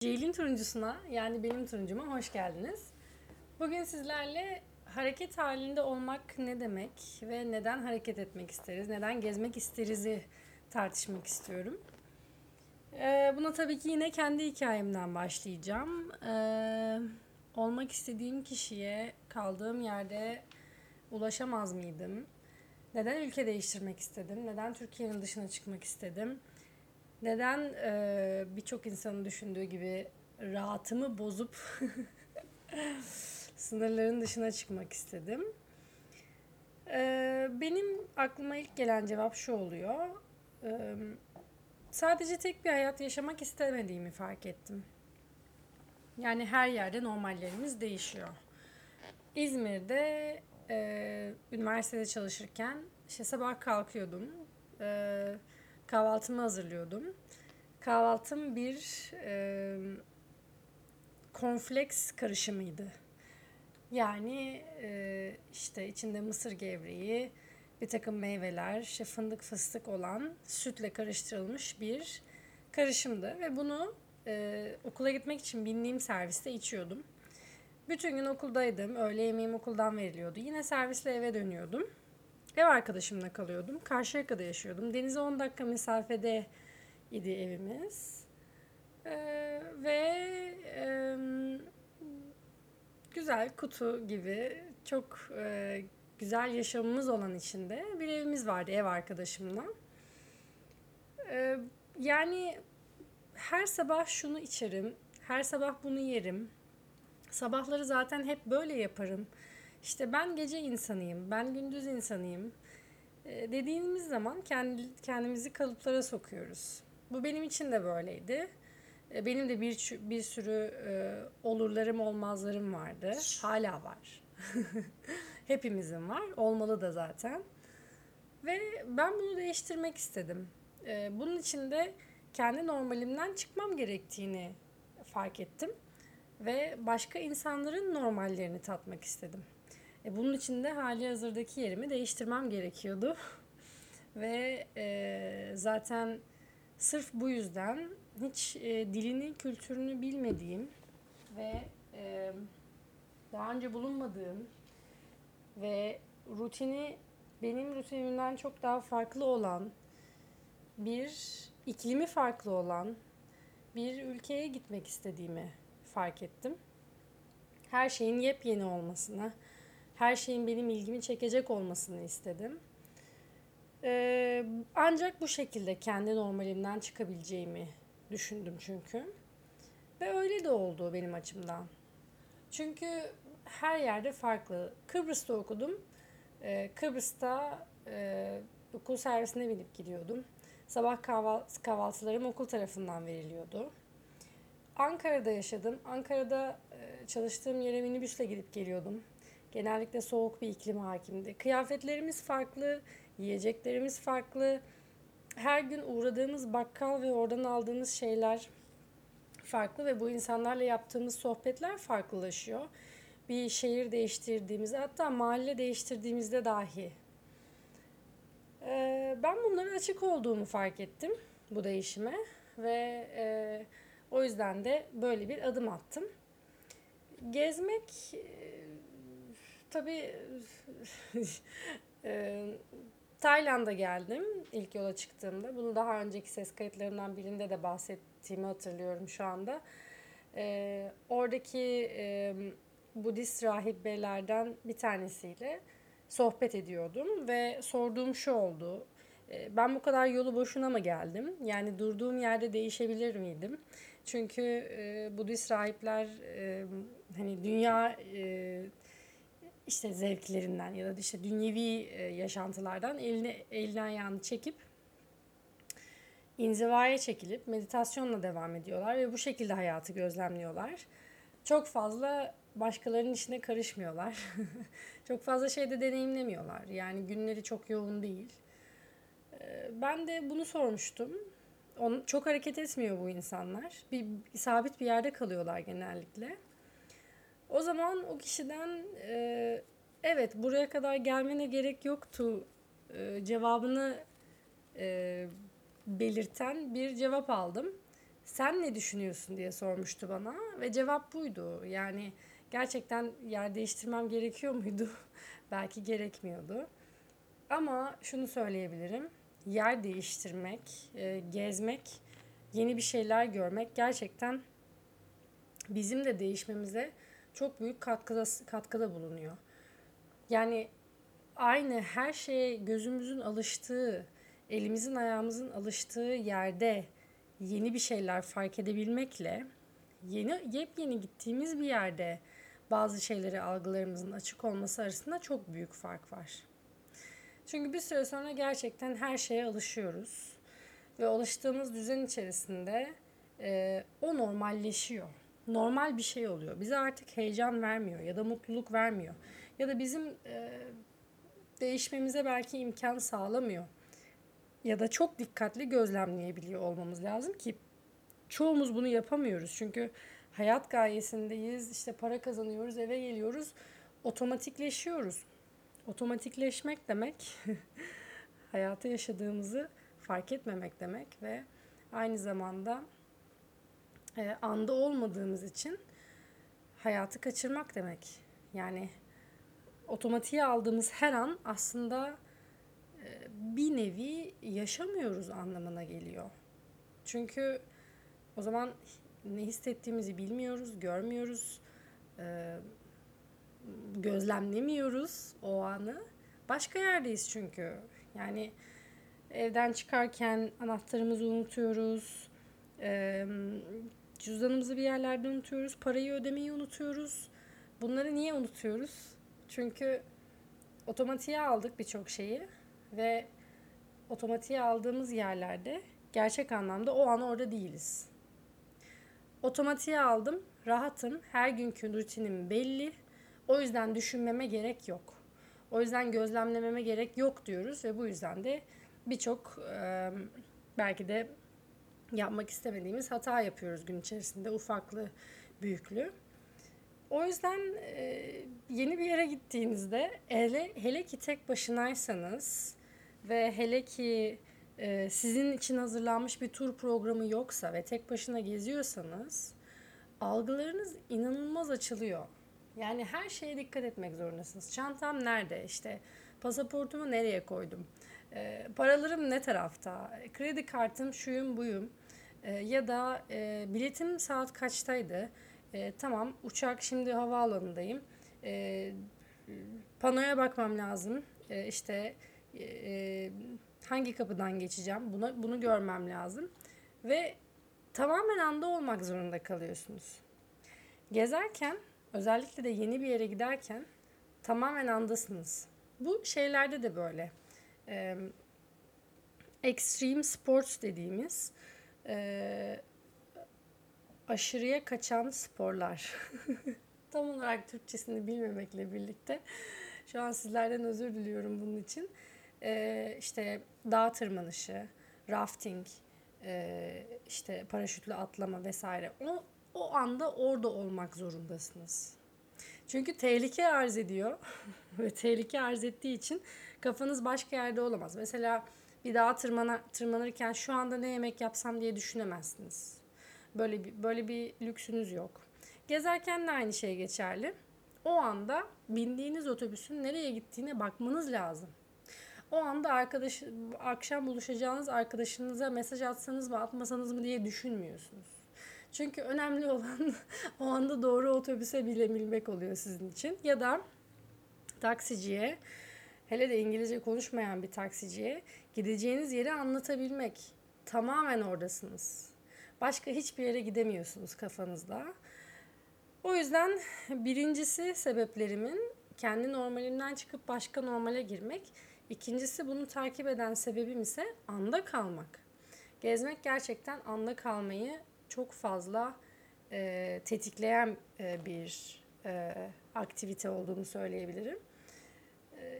Ceylin turuncusuna yani benim turuncuma hoş geldiniz. Bugün sizlerle hareket halinde olmak ne demek ve neden hareket etmek isteriz, neden gezmek isteriz'i tartışmak istiyorum. Ee, buna tabii ki yine kendi hikayemden başlayacağım. Ee, olmak istediğim kişiye kaldığım yerde ulaşamaz mıydım? Neden ülke değiştirmek istedim? Neden Türkiye'nin dışına çıkmak istedim? Neden e, birçok insanın düşündüğü gibi rahatımı bozup sınırların dışına çıkmak istedim? E, benim aklıma ilk gelen cevap şu oluyor. E, sadece tek bir hayat yaşamak istemediğimi fark ettim. Yani her yerde normallerimiz değişiyor. İzmir'de e, üniversitede çalışırken işte sabah kalkıyordum. E, kahvaltımı hazırlıyordum. Kahvaltım bir e, kornflakes karışımıydı. Yani e, işte içinde mısır gevreği, bir takım meyveler, işte fındık fıstık olan sütle karıştırılmış bir karışımdı. Ve bunu e, okula gitmek için bindiğim serviste içiyordum. Bütün gün okuldaydım. Öğle yemeğim okuldan veriliyordu. Yine servisle eve dönüyordum. Ev arkadaşımla kalıyordum. Karşıyaka'da yaşıyordum. Denize 10 dakika mesafede idi evimiz. Ee, ve e, güzel kutu gibi çok e, güzel yaşamımız olan içinde bir evimiz vardı ev arkadaşımla. Ee, yani her sabah şunu içerim, her sabah bunu yerim. Sabahları zaten hep böyle yaparım. İşte ben gece insanıyım, ben gündüz insanıyım e, dediğimiz zaman kendi, kendimizi kalıplara sokuyoruz. Bu benim için de böyleydi. E, benim de bir bir sürü e, olurlarım, olmazlarım vardı. Hala var. Hepimizin var. Olmalı da zaten. Ve ben bunu değiştirmek istedim. Bunun için de kendi normalimden çıkmam gerektiğini fark ettim ve başka insanların normallerini tatmak istedim. E, bunun için de hali hazırdaki yerimi değiştirmem gerekiyordu. Ve e, zaten sırf bu yüzden hiç e, dilini, kültürünü bilmediğim ve e, daha önce bulunmadığım ve rutini benim rutinimden çok daha farklı olan bir iklimi farklı olan bir ülkeye gitmek istediğimi fark ettim. Her şeyin yepyeni olmasını, her şeyin benim ilgimi çekecek olmasını istedim. Ee, ancak bu şekilde kendi normalimden çıkabileceğimi düşündüm çünkü. Ve öyle de oldu benim açımdan. Çünkü her yerde farklı. Kıbrıs'ta okudum. Ee, Kıbrıs'ta e, okul servisine binip gidiyordum. Sabah kahvaltı, kahvaltılarım okul tarafından veriliyordu. Ankara'da yaşadım. Ankara'da e, çalıştığım yere minibüsle gidip geliyordum. Genellikle soğuk bir iklim hakimdi. Kıyafetlerimiz farklı, yiyeceklerimiz farklı. Her gün uğradığımız bakkal ve oradan aldığımız şeyler farklı ve bu insanlarla yaptığımız sohbetler farklılaşıyor. Bir şehir değiştirdiğimizde hatta mahalle değiştirdiğimizde dahi. Ee, ben bunlara açık olduğumu fark ettim bu değişime ve e, o yüzden de böyle bir adım attım. Gezmek Tabii e, Tayland'a geldim ilk yola çıktığımda. Bunu daha önceki ses kayıtlarımdan birinde de bahsettiğimi hatırlıyorum şu anda. E, oradaki e, Budist rahiplerden bir tanesiyle sohbet ediyordum ve sorduğum şu oldu. E, ben bu kadar yolu boşuna mı geldim? Yani durduğum yerde değişebilir miydim? Çünkü e, Budist rahipler e, hani dünya e, işte zevklerinden ya da işte dünyevi e, yaşantılardan elini elinden ayağını çekip inzivaya çekilip meditasyonla devam ediyorlar ve bu şekilde hayatı gözlemliyorlar. Çok fazla başkalarının işine karışmıyorlar. çok fazla şeyde deneyimlemiyorlar. Yani günleri çok yoğun değil. E, ben de bunu sormuştum. Çok hareket etmiyor bu insanlar. Bir sabit bir yerde kalıyorlar genellikle. O zaman o kişiden e, evet buraya kadar gelmene gerek yoktu e, cevabını e, belirten bir cevap aldım. sen ne düşünüyorsun diye sormuştu bana ve cevap buydu. Yani gerçekten yer değiştirmem gerekiyor muydu? Belki gerekmiyordu. Ama şunu söyleyebilirim. Yer değiştirmek, e, gezmek, yeni bir şeyler görmek gerçekten bizim de değişmemize çok büyük katkıda katkıda bulunuyor. Yani aynı her şeye gözümüzün alıştığı, elimizin ayağımızın alıştığı yerde yeni bir şeyler fark edebilmekle yeni yepyeni gittiğimiz bir yerde bazı şeyleri algılarımızın açık olması arasında çok büyük fark var. Çünkü bir süre sonra gerçekten her şeye alışıyoruz ve alıştığımız düzen içerisinde e, o normalleşiyor. Normal bir şey oluyor. Bize artık heyecan vermiyor ya da mutluluk vermiyor ya da bizim e, değişmemize belki imkan sağlamıyor ya da çok dikkatli gözlemleyebiliyor olmamız lazım ki çoğumuz bunu yapamıyoruz. Çünkü hayat gayesindeyiz, işte para kazanıyoruz, eve geliyoruz, otomatikleşiyoruz. Otomatikleşmek demek hayatı yaşadığımızı fark etmemek demek ve aynı zamanda e, anda olmadığımız için hayatı kaçırmak demek. Yani otomatiğe aldığımız her an aslında bir nevi yaşamıyoruz anlamına geliyor. Çünkü o zaman ne hissettiğimizi bilmiyoruz, görmüyoruz, e, gözlemlemiyoruz o anı. Başka yerdeyiz çünkü. Yani evden çıkarken anahtarımızı unutuyoruz, e, cüzdanımızı bir yerlerde unutuyoruz, parayı ödemeyi unutuyoruz. Bunları niye unutuyoruz? Çünkü otomatiğe aldık birçok şeyi ve otomatiğe aldığımız yerlerde gerçek anlamda o an orada değiliz. Otomatiğe aldım, rahatım, her günkü rutinim belli. O yüzden düşünmeme gerek yok. O yüzden gözlemlememe gerek yok diyoruz ve bu yüzden de birçok belki de yapmak istemediğimiz hata yapıyoruz gün içerisinde ufaklı, büyüklü. O yüzden e, yeni bir yere gittiğinizde hele, hele ki tek başınaysanız ve hele ki e, sizin için hazırlanmış bir tur programı yoksa ve tek başına geziyorsanız algılarınız inanılmaz açılıyor. Yani her şeye dikkat etmek zorundasınız. Çantam nerede? İşte pasaportumu nereye koydum? E, paralarım ne tarafta? Kredi kartım şuyum buyum. E, ya da e, biletim saat kaçtaydı? E, tamam uçak şimdi havaalanındayım. E, panoya bakmam lazım. E, işte e, hangi kapıdan geçeceğim buna bunu görmem lazım ve tamamen anda olmak zorunda kalıyorsunuz. Gezerken özellikle de yeni bir yere giderken tamamen andasınız. Bu şeylerde de böyle. E, extreme sports dediğimiz e, aşırıya kaçan sporlar. Tam olarak Türkçesini bilmemekle birlikte şu an sizlerden özür diliyorum bunun için e, işte dağ tırmanışı, rafting, e, işte paraşütle atlama vesaire. O, o anda orada olmak zorundasınız. Çünkü tehlike arz ediyor ve tehlike arz ettiği için kafanız başka yerde olamaz. Mesela bir dağa tırmana, tırmanırken şu anda ne yemek yapsam diye düşünemezsiniz. Böyle bir, böyle bir lüksünüz yok. Gezerken de aynı şey geçerli. O anda bindiğiniz otobüsün nereye gittiğine bakmanız lazım. O anda arkadaş akşam buluşacağınız arkadaşınıza mesaj atsanız mı atmasanız mı diye düşünmüyorsunuz. Çünkü önemli olan o anda doğru otobüse bilebilmek oluyor sizin için. Ya da taksiciye, hele de İngilizce konuşmayan bir taksiciye gideceğiniz yeri anlatabilmek. Tamamen oradasınız. Başka hiçbir yere gidemiyorsunuz kafanızda. O yüzden birincisi sebeplerimin kendi normalimden çıkıp başka normale girmek. İkincisi bunu takip eden sebebim ise anda kalmak. Gezmek gerçekten anda kalmayı çok fazla e, tetikleyen e, bir e, aktivite olduğunu söyleyebilirim.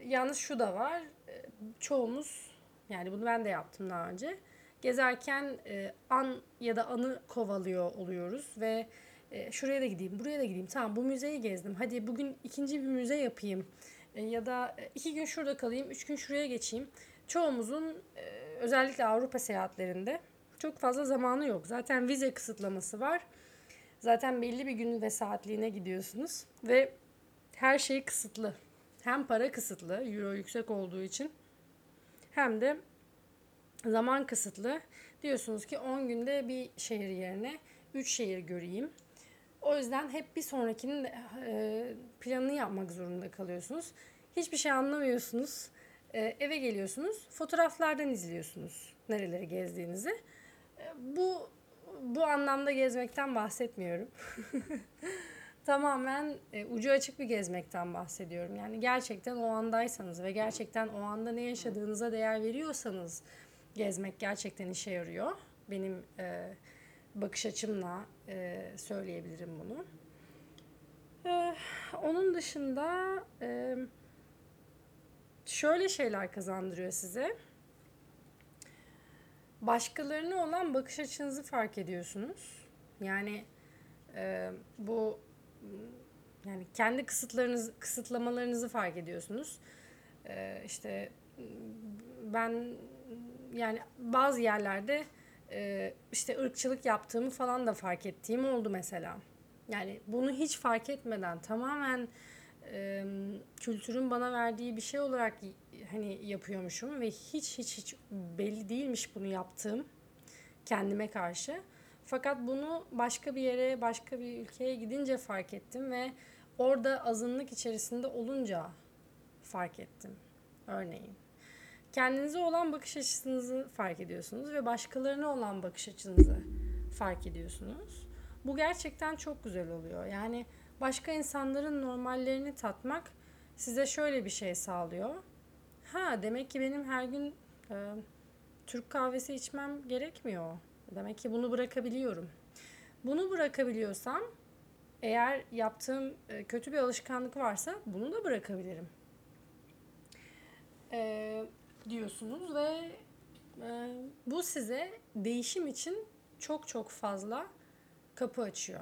Yalnız şu da var, e, çoğumuz yani bunu ben de yaptım daha önce. Gezerken e, an ya da anı kovalıyor oluyoruz ve e, şuraya da gideyim, buraya da gideyim. Tamam bu müzeyi gezdim. Hadi bugün ikinci bir müze yapayım e, ya da e, iki gün şurada kalayım, üç gün şuraya geçeyim. Çoğumuzun e, özellikle Avrupa seyahatlerinde çok fazla zamanı yok. Zaten vize kısıtlaması var. Zaten belli bir günü ve saatliğine gidiyorsunuz ve her şey kısıtlı. Hem para kısıtlı, euro yüksek olduğu için hem de zaman kısıtlı. Diyorsunuz ki 10 günde bir şehir yerine 3 şehir göreyim. O yüzden hep bir sonrakinin e, planını yapmak zorunda kalıyorsunuz. Hiçbir şey anlamıyorsunuz. E, eve geliyorsunuz, fotoğraflardan izliyorsunuz nereleri gezdiğinizi. E, bu bu anlamda gezmekten bahsetmiyorum. Tamamen e, ucu açık bir gezmekten bahsediyorum. Yani gerçekten o andaysanız ve gerçekten o anda ne yaşadığınıza değer veriyorsanız gezmek gerçekten işe yarıyor. Benim e, bakış açımla e, söyleyebilirim bunu. E, onun dışında e, şöyle şeyler kazandırıyor size. Başkalarına olan bakış açınızı fark ediyorsunuz. Yani e, bu yani kendi kısıtlarınız kısıtlamalarınızı fark ediyorsunuz. E, işte ben yani bazı yerlerde e, işte ırkçılık yaptığımı falan da fark ettiğim oldu mesela. Yani bunu hiç fark etmeden tamamen e, kültürün bana verdiği bir şey olarak hani yapıyormuşum ve hiç hiç hiç belli değilmiş bunu yaptığım kendime karşı. Fakat bunu başka bir yere, başka bir ülkeye gidince fark ettim ve orada azınlık içerisinde olunca fark ettim. Örneğin. Kendinize olan bakış açınızı fark ediyorsunuz ve başkalarına olan bakış açınızı fark ediyorsunuz. Bu gerçekten çok güzel oluyor. Yani başka insanların normallerini tatmak size şöyle bir şey sağlıyor. Ha demek ki benim her gün e, Türk kahvesi içmem gerekmiyor. Demek ki bunu bırakabiliyorum. Bunu bırakabiliyorsam eğer yaptığım e, kötü bir alışkanlık varsa bunu da bırakabilirim. E, diyorsunuz ve e, bu size değişim için çok çok fazla kapı açıyor.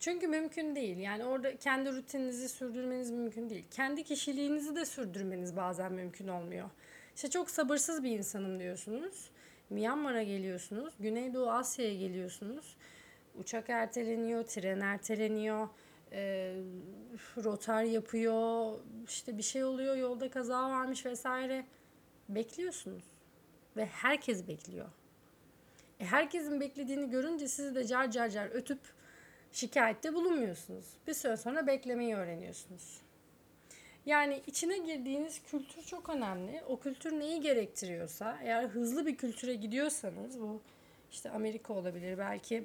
Çünkü mümkün değil. Yani orada kendi rutininizi sürdürmeniz mümkün değil. Kendi kişiliğinizi de sürdürmeniz bazen mümkün olmuyor. İşte çok sabırsız bir insanım diyorsunuz. Myanmar'a geliyorsunuz. Güneydoğu Asya'ya geliyorsunuz. Uçak erteleniyor, tren erteleniyor, e, rotar yapıyor, işte bir şey oluyor, yolda kaza varmış vesaire. Bekliyorsunuz. Ve herkes bekliyor. E, herkesin beklediğini görünce sizi de car car car ötüp şikayette bulunmuyorsunuz. Bir süre sonra beklemeyi öğreniyorsunuz. Yani içine girdiğiniz kültür çok önemli. O kültür neyi gerektiriyorsa, eğer hızlı bir kültüre gidiyorsanız bu işte Amerika olabilir, belki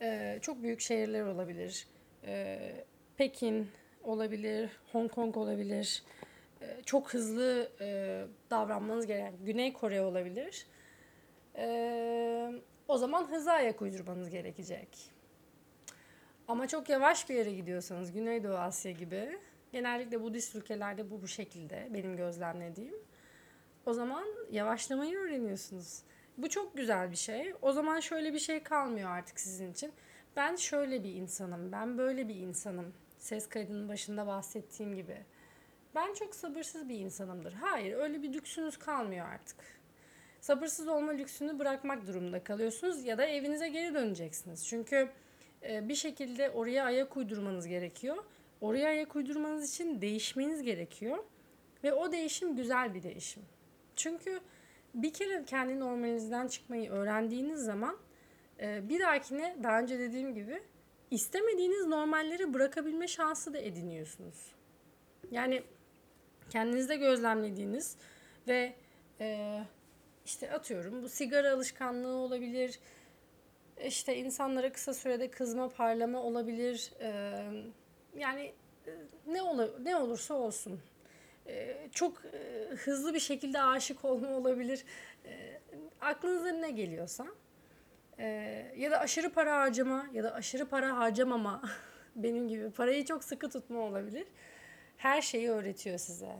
e, çok büyük şehirler olabilir. E, Pekin olabilir, Hong Kong olabilir. E, çok hızlı e, davranmanız gereken Güney Kore olabilir. E, o zaman hıza ayak uydurmanız gerekecek. Ama çok yavaş bir yere gidiyorsanız Güneydoğu Asya gibi genellikle Budist ülkelerde bu bu şekilde benim gözlemlediğim. O zaman yavaşlamayı öğreniyorsunuz. Bu çok güzel bir şey. O zaman şöyle bir şey kalmıyor artık sizin için. Ben şöyle bir insanım, ben böyle bir insanım. Ses kaydının başında bahsettiğim gibi. Ben çok sabırsız bir insanımdır. Hayır, öyle bir lüksünüz kalmıyor artık. Sabırsız olma lüksünü bırakmak durumunda kalıyorsunuz ya da evinize geri döneceksiniz. Çünkü bir şekilde oraya ayak uydurmanız gerekiyor. Oraya ayak uydurmanız için değişmeniz gerekiyor. Ve o değişim güzel bir değişim. Çünkü bir kere kendi normalinizden çıkmayı öğrendiğiniz zaman e, bir dahakine daha önce dediğim gibi istemediğiniz normalleri bırakabilme şansı da ediniyorsunuz. Yani kendinizde gözlemlediğiniz ve e, işte atıyorum bu sigara alışkanlığı olabilir, işte insanlara kısa sürede kızma, parlama olabilir. Ee, yani e, ne olur ne olursa olsun. Ee, çok e, hızlı bir şekilde aşık olma olabilir. Ee, aklınıza ne geliyorsa. Ee, ya da aşırı para harcama ya da aşırı para harcamama benim gibi parayı çok sıkı tutma olabilir. Her şeyi öğretiyor size.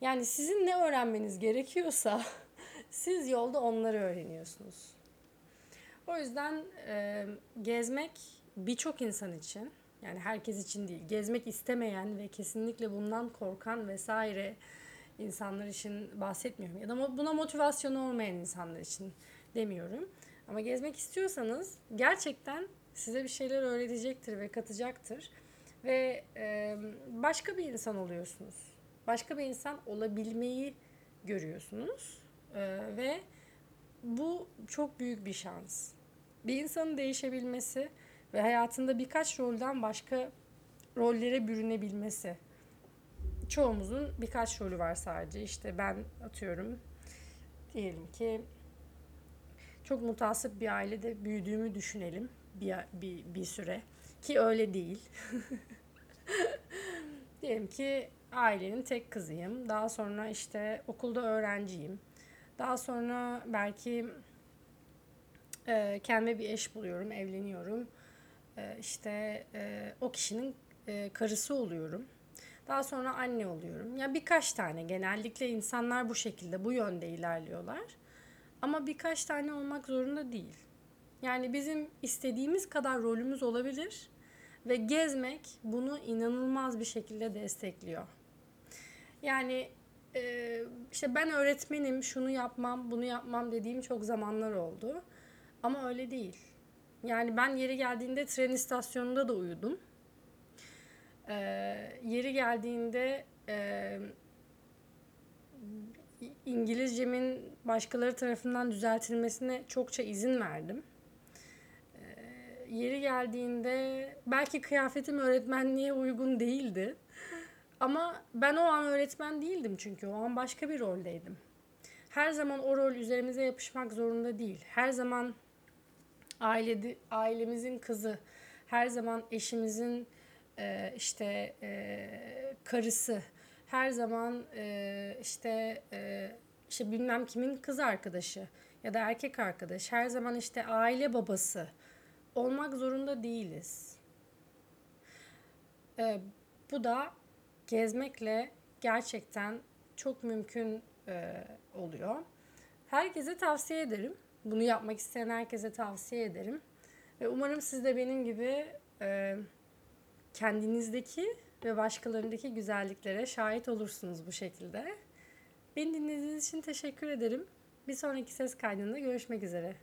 Yani sizin ne öğrenmeniz gerekiyorsa siz yolda onları öğreniyorsunuz. O yüzden e, gezmek birçok insan için yani herkes için değil gezmek istemeyen ve kesinlikle bundan korkan vesaire insanlar için bahsetmiyorum. Ya da buna motivasyonu olmayan insanlar için demiyorum. Ama gezmek istiyorsanız gerçekten size bir şeyler öğretecektir ve katacaktır. Ve e, başka bir insan oluyorsunuz. Başka bir insan olabilmeyi görüyorsunuz. E, ve bu çok büyük bir şans. Bir insanın değişebilmesi ve hayatında birkaç rolden başka rollere bürünebilmesi. Çoğumuzun birkaç rolü var sadece. İşte ben atıyorum diyelim ki çok mutasip bir ailede büyüdüğümü düşünelim bir, bir, bir süre. Ki öyle değil. diyelim ki ailenin tek kızıyım. Daha sonra işte okulda öğrenciyim. Daha sonra belki e, kendime bir eş buluyorum, evleniyorum. E, işte e, o kişinin e, karısı oluyorum. Daha sonra anne oluyorum. Ya birkaç tane genellikle insanlar bu şekilde bu yönde ilerliyorlar. Ama birkaç tane olmak zorunda değil. Yani bizim istediğimiz kadar rolümüz olabilir ve gezmek bunu inanılmaz bir şekilde destekliyor. Yani e, işte ben öğretmenim, şunu yapmam, bunu yapmam dediğim çok zamanlar oldu. Ama öyle değil. Yani ben yeri geldiğinde tren istasyonunda da uyudum. Ee, yeri geldiğinde e, İngilizcemin başkaları tarafından düzeltilmesine çokça izin verdim. Ee, yeri geldiğinde belki kıyafetim öğretmenliğe uygun değildi. Ama ben o an öğretmen değildim çünkü o an başka bir roldeydim. Her zaman o rol üzerimize yapışmak zorunda değil. Her zaman aile ailemizin kızı, her zaman eşimizin e, işte e, karısı, her zaman e, işte e, işte bilmem kimin kız arkadaşı ya da erkek arkadaş, her zaman işte aile babası olmak zorunda değiliz. E, bu da gezmekle gerçekten çok mümkün e, oluyor. Herkese tavsiye ederim. Bunu yapmak isteyen herkese tavsiye ederim. Ve umarım siz de benim gibi e, kendinizdeki ve başkalarındaki güzelliklere şahit olursunuz bu şekilde. Beni dinlediğiniz için teşekkür ederim. Bir sonraki ses kaydında görüşmek üzere.